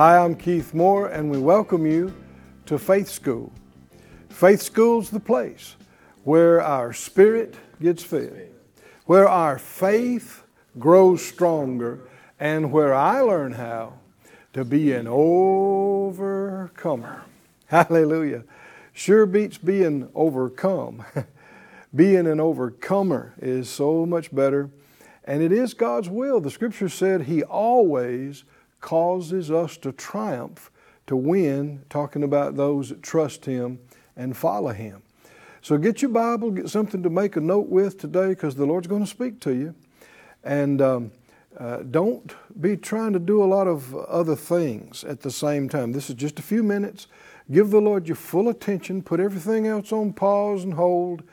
Hi, I'm Keith Moore, and we welcome you to Faith School. Faith School's the place where our spirit gets fed, where our faith grows stronger, and where I learn how to be an overcomer. Hallelujah. Sure beats being overcome. being an overcomer is so much better, and it is God's will. The scripture said He always causes us to triumph, to win, talking about those that trust Him and follow Him. So get your Bible, get something to make a note with today because the Lord's going to speak to you. And um, uh, don't be trying to do a lot of other things at the same time. This is just a few minutes. Give the Lord your full attention, put everything else on pause and hold,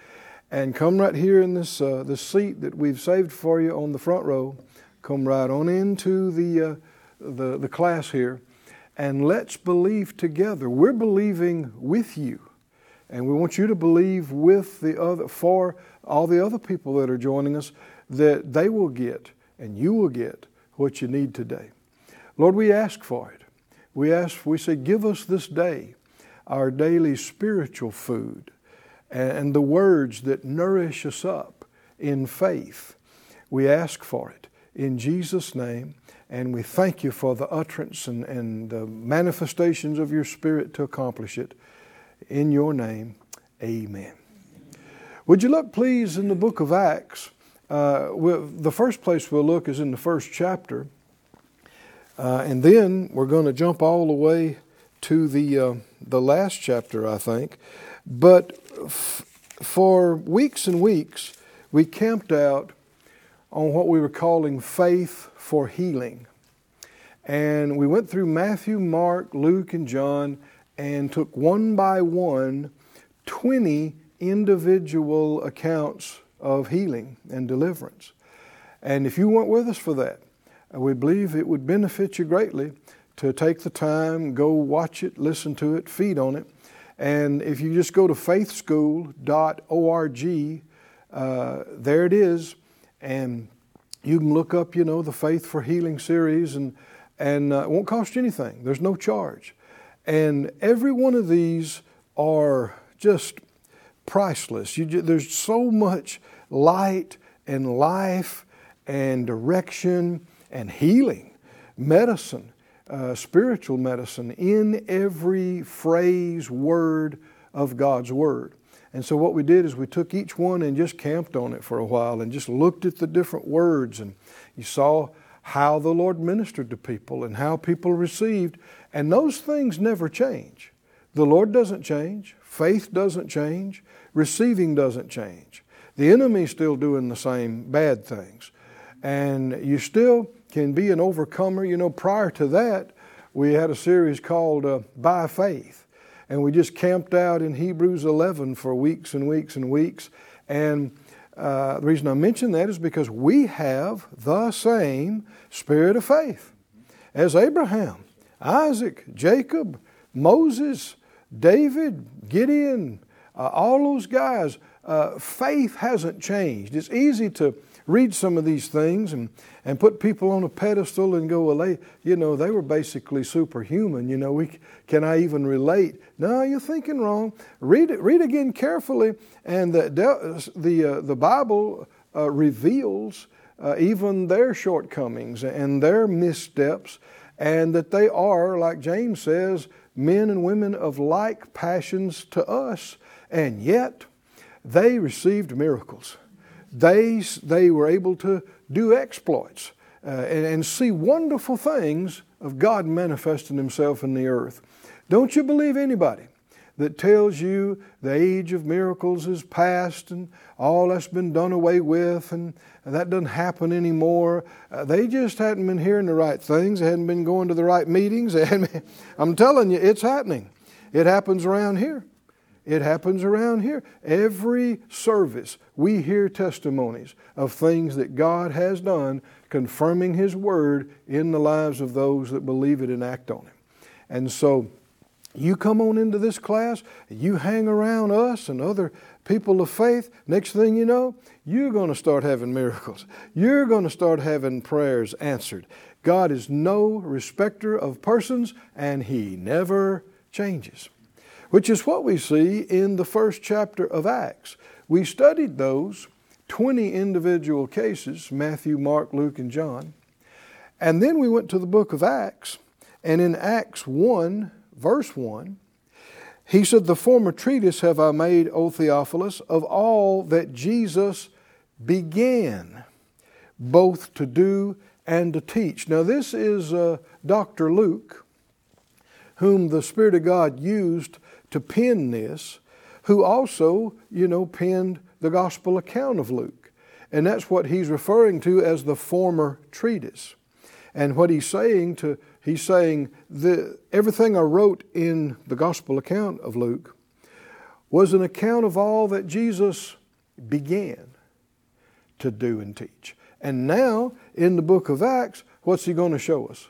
and come right here in this, uh, this seat that we've saved for you on the front row. Come right on into the, uh, the, the class here, and let's believe together. We're believing with you. And we want you to believe with the other, for all the other people that are joining us, that they will get and you will get what you need today. Lord, we ask for it. We ask, we say, give us this day our daily spiritual food and the words that nourish us up in faith. We ask for it in Jesus' name, and we thank you for the utterance and, and the manifestations of your Spirit to accomplish it. In your name, amen. Would you look, please, in the book of Acts? Uh, the first place we'll look is in the first chapter. Uh, and then we're going to jump all the way to the, uh, the last chapter, I think. But f- for weeks and weeks, we camped out on what we were calling faith for healing. And we went through Matthew, Mark, Luke, and John and took one by one 20 individual accounts of healing and deliverance. And if you weren't with us for that, we believe it would benefit you greatly to take the time, go watch it, listen to it, feed on it. And if you just go to faithschool.org, uh, there it is, and you can look up, you know, the Faith for Healing series, and and uh, it won't cost you anything. There's no charge. And every one of these are just priceless. You, there's so much light and life and direction and healing, medicine, uh, spiritual medicine in every phrase, word of God's Word. And so what we did is we took each one and just camped on it for a while and just looked at the different words and you saw how the Lord ministered to people and how people received. And those things never change. The Lord doesn't change, faith doesn't change, receiving doesn't change. The enemy's still doing the same bad things. And you still can be an overcomer. You know, prior to that, we had a series called uh, By Faith. And we just camped out in Hebrews 11 for weeks and weeks and weeks. And uh, the reason I mention that is because we have the same spirit of faith as Abraham, Isaac, Jacob, Moses, David, Gideon, uh, all those guys. Uh, faith hasn't changed. It's easy to read some of these things and, and put people on a pedestal and go, well, they, you know, they were basically superhuman. You know, we, can I even relate? No, you're thinking wrong. Read read again carefully, and the, the, uh, the Bible uh, reveals uh, even their shortcomings and their missteps, and that they are, like James says, men and women of like passions to us, and yet they received miracles they, they were able to do exploits uh, and, and see wonderful things of God manifesting Himself in the earth. Don't you believe anybody that tells you the age of miracles is past and all that's been done away with and that doesn't happen anymore. Uh, they just hadn't been hearing the right things. They hadn't been going to the right meetings. I'm telling you, it's happening. It happens around here. It happens around here. Every service, we hear testimonies of things that God has done, confirming His Word in the lives of those that believe it and act on it. And so, you come on into this class, you hang around us and other people of faith, next thing you know, you're going to start having miracles. You're going to start having prayers answered. God is no respecter of persons, and He never changes, which is what we see in the first chapter of Acts. We studied those 20 individual cases Matthew, Mark, Luke, and John. And then we went to the book of Acts, and in Acts 1, verse 1, he said, The former treatise have I made, O Theophilus, of all that Jesus began both to do and to teach. Now, this is uh, Dr. Luke, whom the Spirit of God used to pen this, who also, you know, penned the gospel account of Luke. And that's what he's referring to as the former treatise. And what he's saying to he's saying the everything I wrote in the gospel account of Luke was an account of all that Jesus began to do and teach. And now in the book of Acts, what's he going to show us?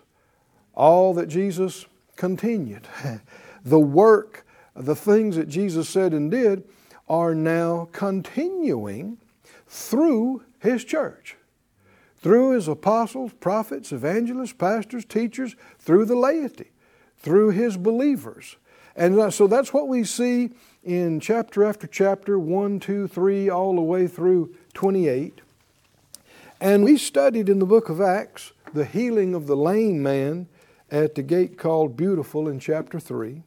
All that Jesus continued. the work, the things that Jesus said and did are now continuing through his church through his apostles, prophets, evangelists, pastors, teachers, through the laity, through his believers. And so that's what we see in chapter after chapter 1, 2, 3, all the way through 28. And we studied in the book of Acts the healing of the lame man at the gate called Beautiful in chapter 3.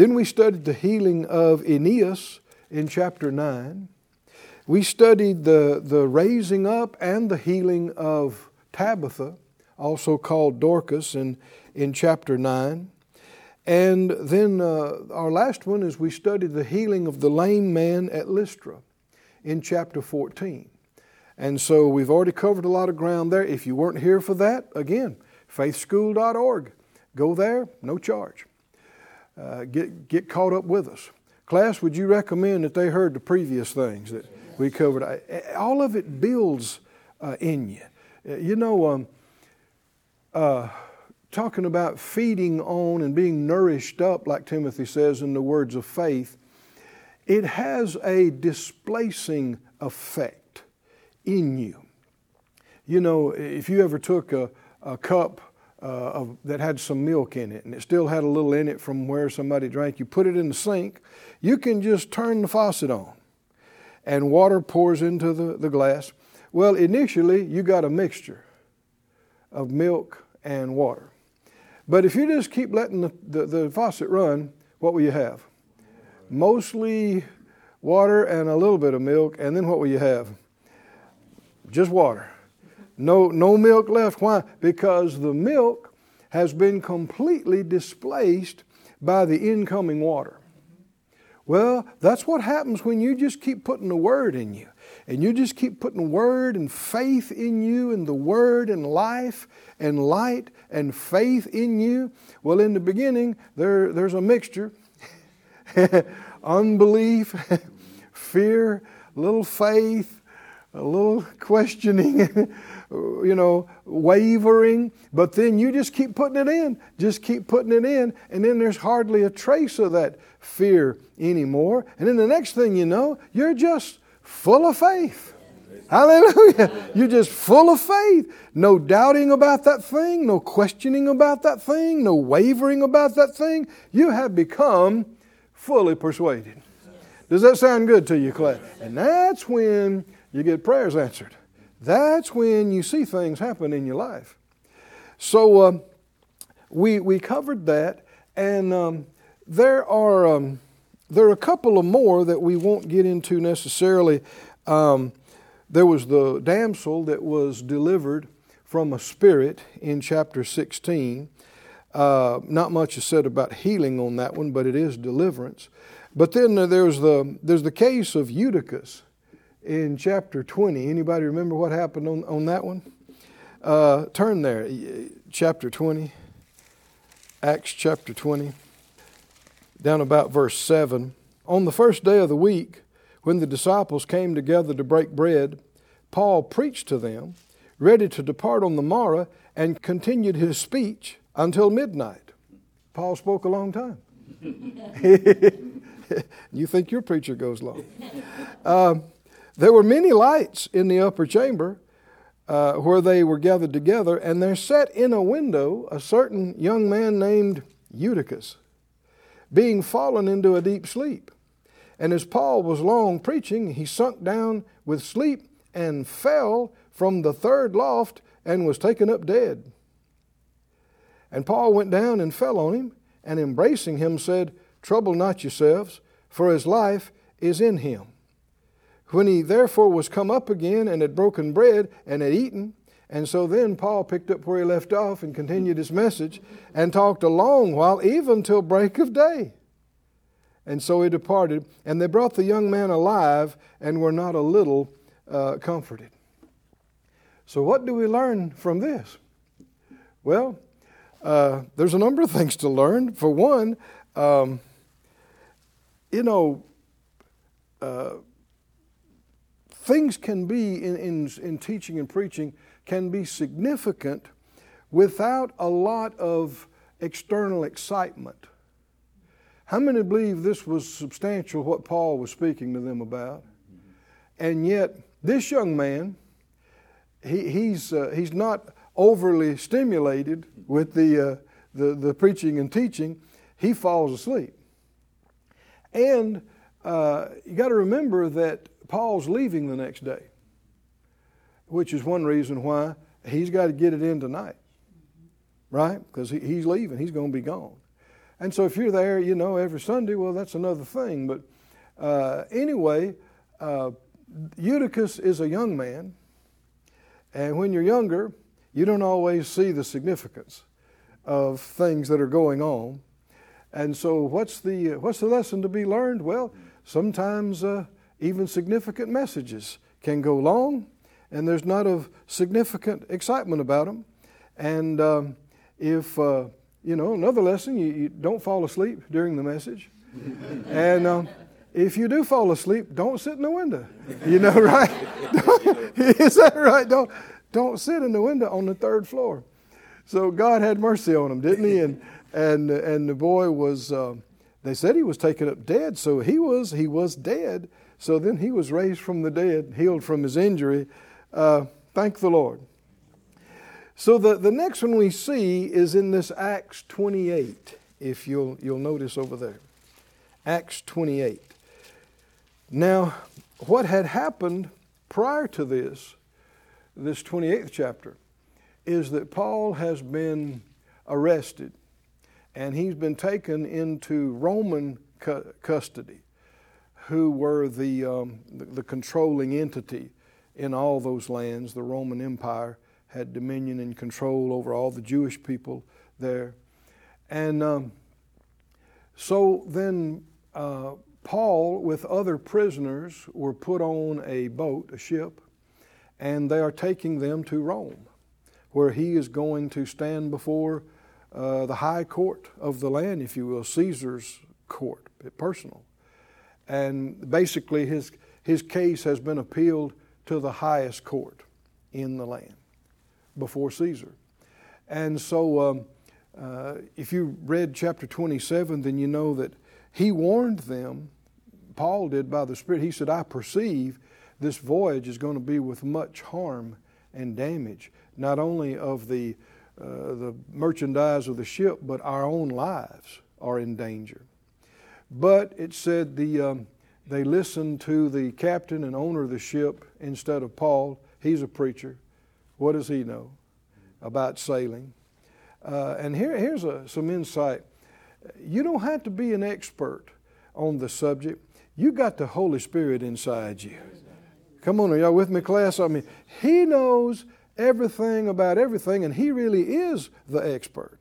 Then we studied the healing of Aeneas in chapter 9. We studied the, the raising up and the healing of Tabitha, also called Dorcas, in, in chapter 9. And then uh, our last one is we studied the healing of the lame man at Lystra in chapter 14. And so we've already covered a lot of ground there. If you weren't here for that, again, faithschool.org. Go there, no charge. Uh, get, get caught up with us. Class, would you recommend that they heard the previous things? That, we covered. All of it builds uh, in you. Uh, you know, um, uh, talking about feeding on and being nourished up, like Timothy says in the words of faith, it has a displacing effect in you. You know, if you ever took a, a cup uh, of, that had some milk in it and it still had a little in it from where somebody drank, you put it in the sink, you can just turn the faucet on and water pours into the, the glass. Well, initially, you got a mixture of milk and water. But if you just keep letting the, the, the faucet run, what will you have? Mostly water and a little bit of milk, and then what will you have? Just water. No, no milk left. Why? Because the milk has been completely displaced by the incoming water. Well, that's what happens when you just keep putting the Word in you. And you just keep putting Word and faith in you, and the Word and life and light and faith in you. Well, in the beginning, there, there's a mixture unbelief, fear, little faith, a little questioning, you know, wavering, but then you just keep putting it in, just keep putting it in, and then there's hardly a trace of that fear anymore. And then the next thing you know, you're just full of faith. Hallelujah. You're just full of faith. No doubting about that thing, no questioning about that thing, no wavering about that thing. You have become fully persuaded. Does that sound good to you, Clay? And that's when you get prayers answered. That's when you see things happen in your life. So um, we, we covered that, and um, there are um, there are a couple of more that we won't get into necessarily. Um, there was the damsel that was delivered from a spirit in chapter 16. Uh, not much is said about healing on that one, but it is deliverance. But then there's the there's the case of Eutychus in chapter 20. Anybody remember what happened on, on that one? Uh, turn there, chapter 20, Acts chapter 20, down about verse 7. On the first day of the week, when the disciples came together to break bread, Paul preached to them, ready to depart on the morrow, and continued his speech until midnight. Paul spoke a long time. you think your preacher goes long. Um, there were many lights in the upper chamber uh, where they were gathered together, and there sat in a window a certain young man named Eutychus, being fallen into a deep sleep. And as Paul was long preaching, he sunk down with sleep and fell from the third loft and was taken up dead. And Paul went down and fell on him, and embracing him said, Trouble not yourselves, for his life is in him. When he therefore was come up again and had broken bread and had eaten, and so then Paul picked up where he left off and continued his message and talked a long while, even till break of day. And so he departed, and they brought the young man alive and were not a little uh, comforted. So, what do we learn from this? Well, uh, there's a number of things to learn. For one, um, you know, uh, things can be in, in, in teaching and preaching can be significant without a lot of external excitement. How many believe this was substantial what Paul was speaking to them about? And yet, this young man, he, he's, uh, he's not overly stimulated with the, uh, the, the, preaching and teaching, he falls asleep. And uh, you got to remember that Paul's leaving the next day, which is one reason why he's got to get it in tonight, right? Because he, he's leaving, he's going to be gone. And so if you're there, you know, every Sunday, well, that's another thing. But uh, anyway, uh, Eutychus is a young man, and when you're younger, you don't always see the significance of things that are going on. And so, what's the, what's the lesson to be learned? Well, sometimes uh, even significant messages can go long, and there's not of significant excitement about them. And um, if, uh, you know, another lesson, you, you, don't fall asleep during the message. and um, if you do fall asleep, don't sit in the window. You know, right? Is that right? Don't, don't sit in the window on the third floor. So God had mercy on him, didn't he? And and and the boy was. Uh, they said he was taken up dead, so he was he was dead. So then he was raised from the dead, healed from his injury. Uh, thank the Lord. So the, the next one we see is in this Acts 28, if you'll, you'll notice over there. Acts 28. Now, what had happened prior to this this 28th chapter is that Paul has been arrested and he's been taken into Roman cu- custody, who were the, um, the, the, controlling entity in all those lands. The Roman Empire had dominion and control over all the Jewish people there. And um, so then uh, Paul, with other prisoners, were put on a boat, a ship, and they are taking them to Rome, where he is going to stand before uh, the high court of the land, if you will, Caesar's court, personal. And basically, his, his case has been appealed to the highest court in the land before Caesar. And so, um, uh, if you read chapter 27, then you know that he warned them, Paul did by the Spirit. He said, I perceive this voyage is going to be with much harm and damage, not only of the, uh, the merchandise of the ship, but our own lives are in danger. But it said the, um, they listened to the captain and owner of the ship instead of Paul. He's a preacher. What does he know about sailing? Uh, and here, here's a, some insight. You don't have to be an expert on the subject. You got the Holy Spirit inside you. Come on, are y'all with me, class? I mean, he knows everything about everything, and he really is the expert.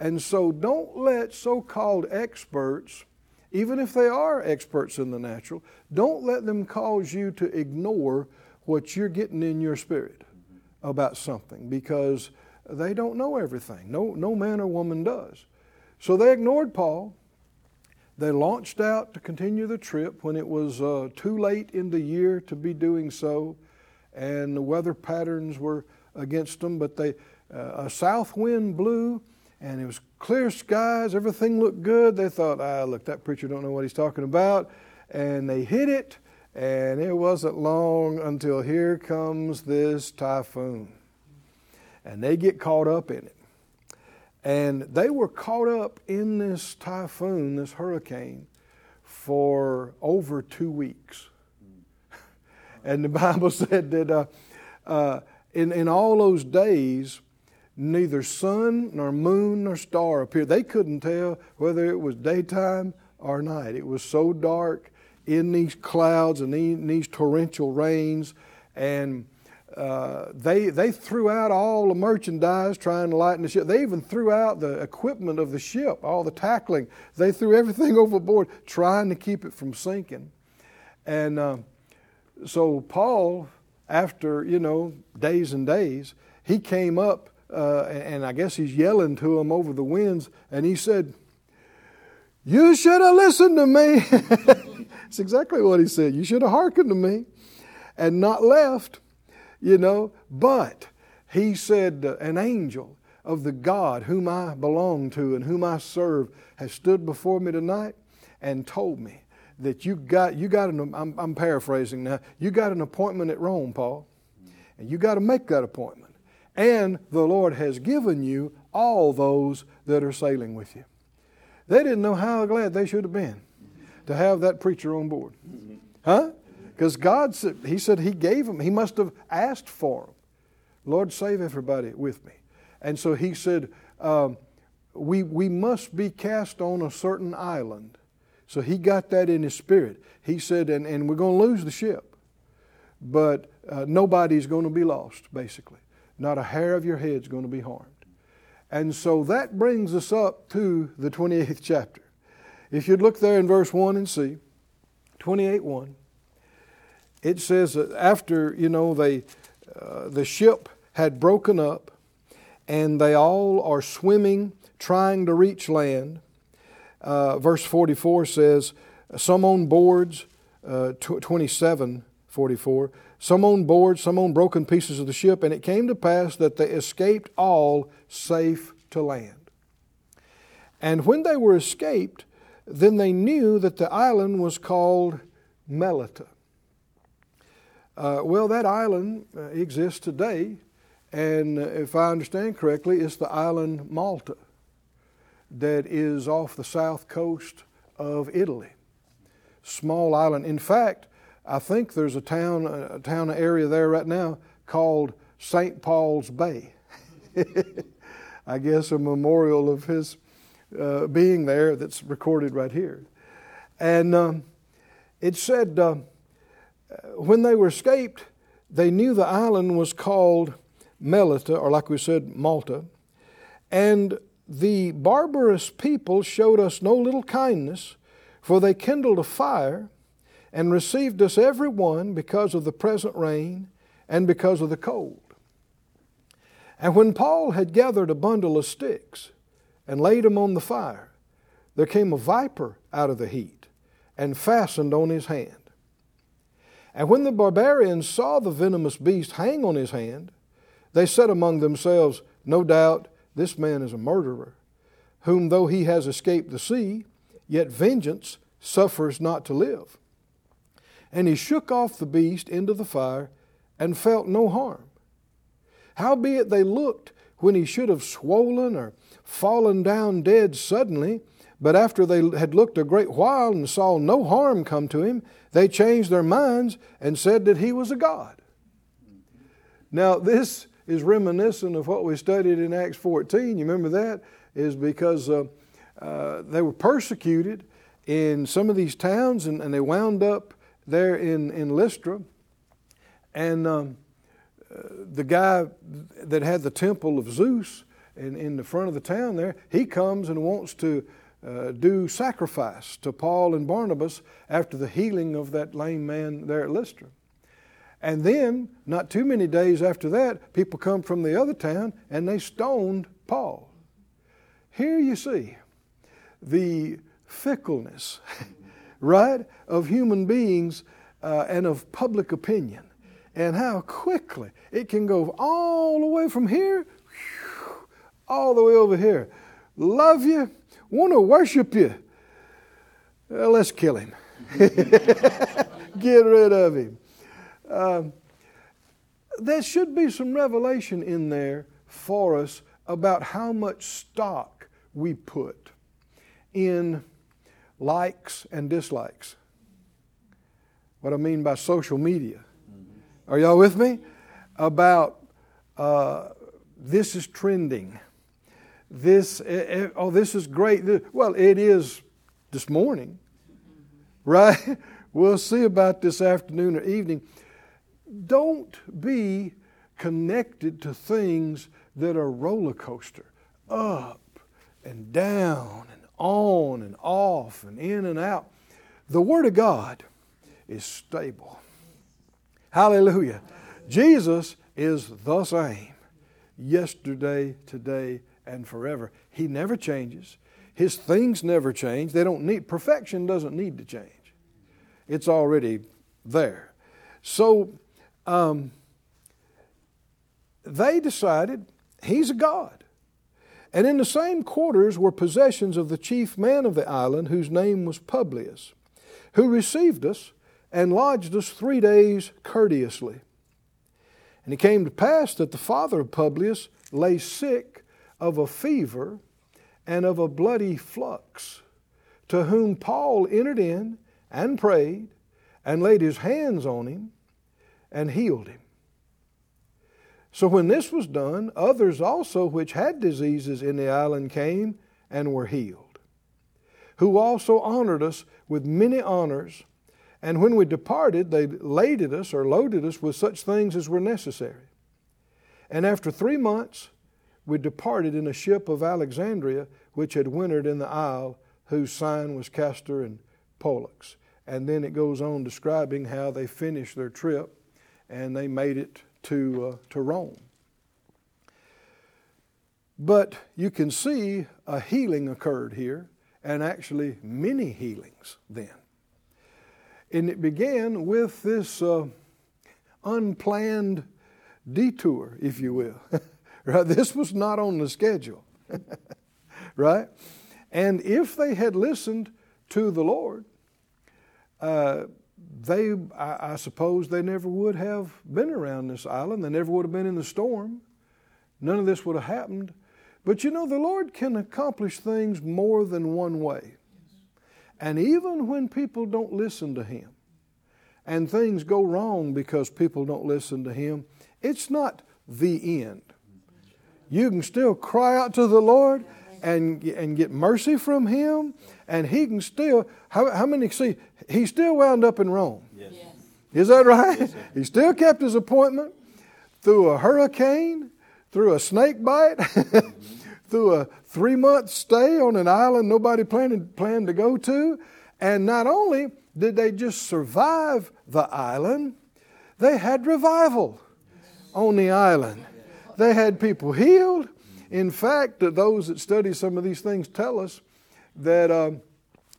And so don't let so called experts, even if they are experts in the natural, don't let them cause you to ignore what you're getting in your spirit about something because they don't know everything. No, no man or woman does. So they ignored Paul. They launched out to continue the trip when it was uh, too late in the year to be doing so, and the weather patterns were against them. But they, uh, a south wind blew, and it was clear skies. Everything looked good. They thought, ah, look, that preacher don't know what he's talking about, and they hit it. And it wasn't long until here comes this typhoon. And they get caught up in it. And they were caught up in this typhoon, this hurricane, for over two weeks. and the Bible said that uh, uh, in, in all those days, neither sun nor moon nor star appeared. They couldn't tell whether it was daytime or night. It was so dark in these clouds and in these torrential rains. And uh, they, they threw out all the merchandise trying to lighten the ship. They even threw out the equipment of the ship, all the tackling. They threw everything overboard trying to keep it from sinking. And uh, so Paul, after, you know, days and days, he came up uh, and I guess he's yelling to him over the winds, and he said, You should have listened to me. That's exactly what he said. You should have hearkened to me and not left, you know. But he said, uh, An angel of the God whom I belong to and whom I serve has stood before me tonight and told me that you got, you got an, I'm, I'm paraphrasing now, you got an appointment at Rome, Paul, and you got to make that appointment. And the Lord has given you all those that are sailing with you. They didn't know how glad they should have been to have that preacher on board. Huh? Because God said, He said He gave him, He must have asked for him. Lord, save everybody with me. And so He said, um, we, we must be cast on a certain island. So He got that in His spirit. He said, and, and we're going to lose the ship, but uh, nobody's going to be lost, basically. Not a hair of your head's going to be harmed. And so that brings us up to the 28th chapter. If you'd look there in verse 1 and see, 28 1, it says that after, you know, they, uh, the ship had broken up and they all are swimming, trying to reach land. Uh, verse 44 says, Some on boards, uh, 27 44, some on board, some on broken pieces of the ship, and it came to pass that they escaped all safe to land. And when they were escaped, then they knew that the island was called Melita. Uh, well, that island uh, exists today, and uh, if I understand correctly, it's the island Malta that is off the south coast of Italy. Small island. In fact, I think there's a town, a town area there right now called St. Paul's Bay. I guess a memorial of his uh, being there that's recorded right here. And um, it said, uh, when they were escaped, they knew the island was called Melita, or like we said, Malta. And the barbarous people showed us no little kindness, for they kindled a fire and received us every one because of the present rain and because of the cold. And when Paul had gathered a bundle of sticks, and laid him on the fire, there came a viper out of the heat and fastened on his hand. And when the barbarians saw the venomous beast hang on his hand, they said among themselves, No doubt this man is a murderer, whom though he has escaped the sea, yet vengeance suffers not to live. And he shook off the beast into the fire and felt no harm. Howbeit they looked when he should have swollen or fallen down dead suddenly, but after they had looked a great while and saw no harm come to him, they changed their minds and said that he was a god. Now, this is reminiscent of what we studied in Acts 14. You remember that? Is because uh, uh, they were persecuted in some of these towns and, and they wound up there in, in Lystra. And um, uh, the guy that had the temple of Zeus in, in the front of the town there, he comes and wants to uh, do sacrifice to Paul and Barnabas after the healing of that lame man there at Lystra. And then, not too many days after that, people come from the other town and they stoned Paul. Here you see the fickleness, right, of human beings uh, and of public opinion, and how quickly it can go all the way from here, all the way over here. Love you, want to worship you. Well, let's kill him. Get rid of him. Um, there should be some revelation in there for us about how much stock we put in likes and dislikes. What I mean by social media. Are y'all with me? About uh, this is trending. This, eh, eh, oh, this is great. Well, it is this morning, right? We'll see about this afternoon or evening. Don't be connected to things that are roller coaster, up and down and on and off and in and out. The Word of God is stable. Hallelujah. Jesus is the same yesterday, today, and forever. He never changes. His things never change. They don't need perfection doesn't need to change. It's already there. So um, they decided he's a god. And in the same quarters were possessions of the chief man of the island, whose name was Publius, who received us and lodged us three days courteously. And it came to pass that the father of Publius lay sick of a fever and of a bloody flux, to whom Paul entered in and prayed and laid his hands on him and healed him. So when this was done, others also which had diseases in the island came and were healed, who also honored us with many honors. And when we departed, they laded us or loaded us with such things as were necessary. And after three months, we departed in a ship of Alexandria, which had wintered in the isle, whose sign was Castor and Pollux. And then it goes on describing how they finished their trip and they made it to, uh, to Rome. But you can see a healing occurred here, and actually many healings then. And it began with this uh, unplanned detour, if you will. right? This was not on the schedule, right? And if they had listened to the Lord, uh, they, I, I, suppose, they never would have been around this island. They never would have been in the storm. None of this would have happened. But you know, the Lord can accomplish things more than one way. And even when people don't listen to Him and things go wrong because people don't listen to Him, it's not the end. You can still cry out to the Lord and, and get mercy from Him, and He can still, how, how many see, He still wound up in Rome. Yes. Is that right? Yes, he still kept his appointment through a hurricane, through a snake bite, through a three month stay on an island nobody planned, planned to go to. And not only did they just survive the island, they had revival on the island. They had people healed, in fact, those that study some of these things tell us that uh,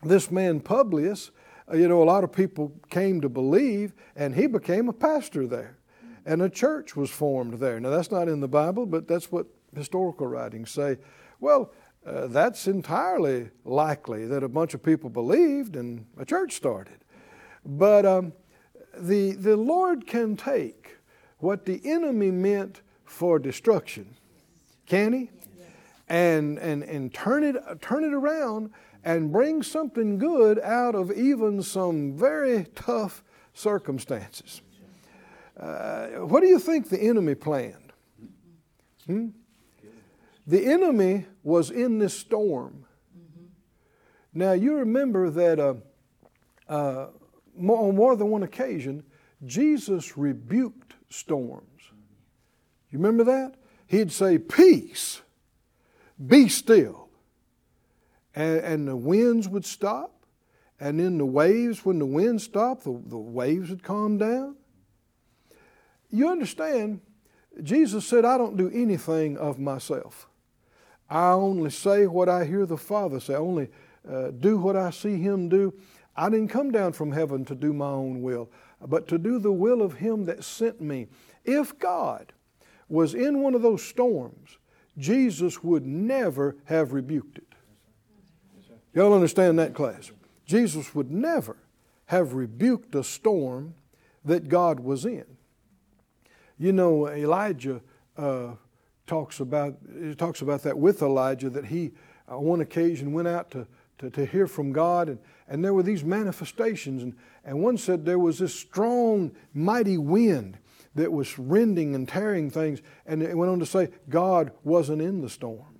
this man Publius, uh, you know, a lot of people came to believe, and he became a pastor there. And a church was formed there. Now, that's not in the Bible, but that's what historical writings say. Well, uh, that's entirely likely that a bunch of people believed and a church started. But um, the, the Lord can take what the enemy meant for destruction can he? And, and, and turn, it, turn it around and bring something good out of even some very tough circumstances. Uh, what do you think the enemy planned? Hmm? The enemy was in this storm. Now, you remember that uh, uh, on more than one occasion, Jesus rebuked storms. You remember that? He'd say, Peace, Be still. And, and the winds would stop. And then the waves, when the wind stopped, the, the waves would calm down. You understand, Jesus said, I don't do anything of myself. I only say what I hear the Father say. I only uh, do what I see Him do. I didn't come down from heaven to do my own will, but to do the will of Him that sent me. If God was in one of those storms, Jesus would never have rebuked it. Y'all understand that, class? Jesus would never have rebuked a storm that God was in. You know, Elijah uh, talks about talks about that with Elijah that he on one occasion went out to, to, to hear from God and, and there were these manifestations and, and one said there was this strong mighty wind that was rending and tearing things and it went on to say God wasn't in the storm.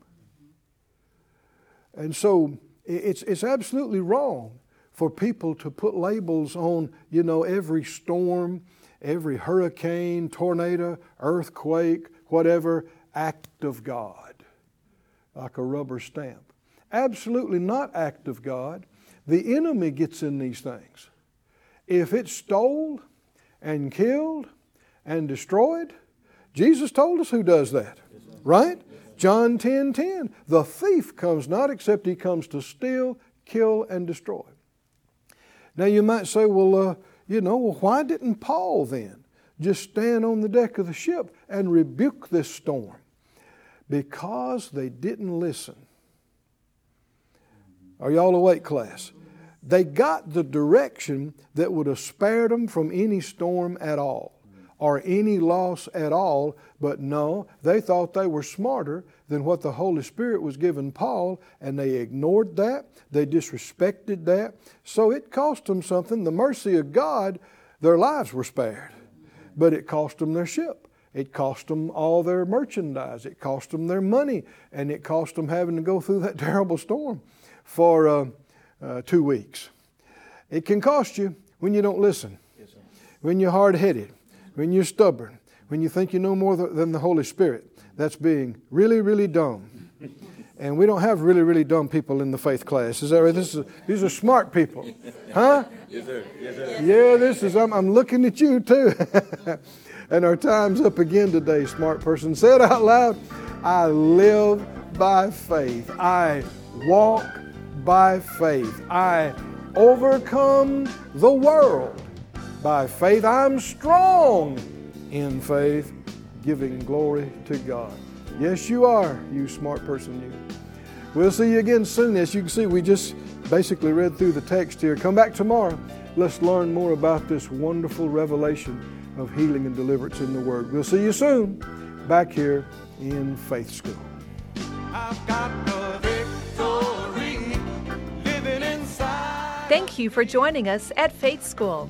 And so it's, it's absolutely wrong for people to put labels on, you know, every storm, every hurricane, tornado, earthquake, whatever, act of God, like a rubber stamp. Absolutely not act of God. The enemy gets in these things. If it's stole and killed and destroyed, Jesus told us who does that, right? John 10 10. The thief comes not except he comes to steal, kill, and destroy. Now you might say, well, uh, you know, well, why didn't Paul then just stand on the deck of the ship and rebuke this storm? Because they didn't listen. Are y'all awake, class? They got the direction that would have spared them from any storm at all or any loss at all, but no, they thought they were smarter than what the Holy Spirit was giving Paul, and they ignored that. They disrespected that. So it cost them something. The mercy of God, their lives were spared, but it cost them their ship. It cost them all their merchandise. It cost them their money, and it cost them having to go through that terrible storm for uh, uh, two weeks. It can cost you when you don't listen, when you're hard headed when you're stubborn, when you think you know more than the Holy Spirit, that's being really, really dumb. And we don't have really, really dumb people in the faith class. Is that right? This is, these are smart people. Huh? Yes, sir. Yes, sir. Yeah, this is, I'm, I'm looking at you too. and our time's up again today, smart person. Say it out loud. I live by faith. I walk by faith. I overcome the world by faith. I'm strong in faith, giving glory to God. Yes, you are, you smart person, you. We'll see you again soon. As you can see, we just basically read through the text here. Come back tomorrow. Let's learn more about this wonderful revelation of healing and deliverance in the Word. We'll see you soon back here in Faith School. Thank you for joining us at Faith School.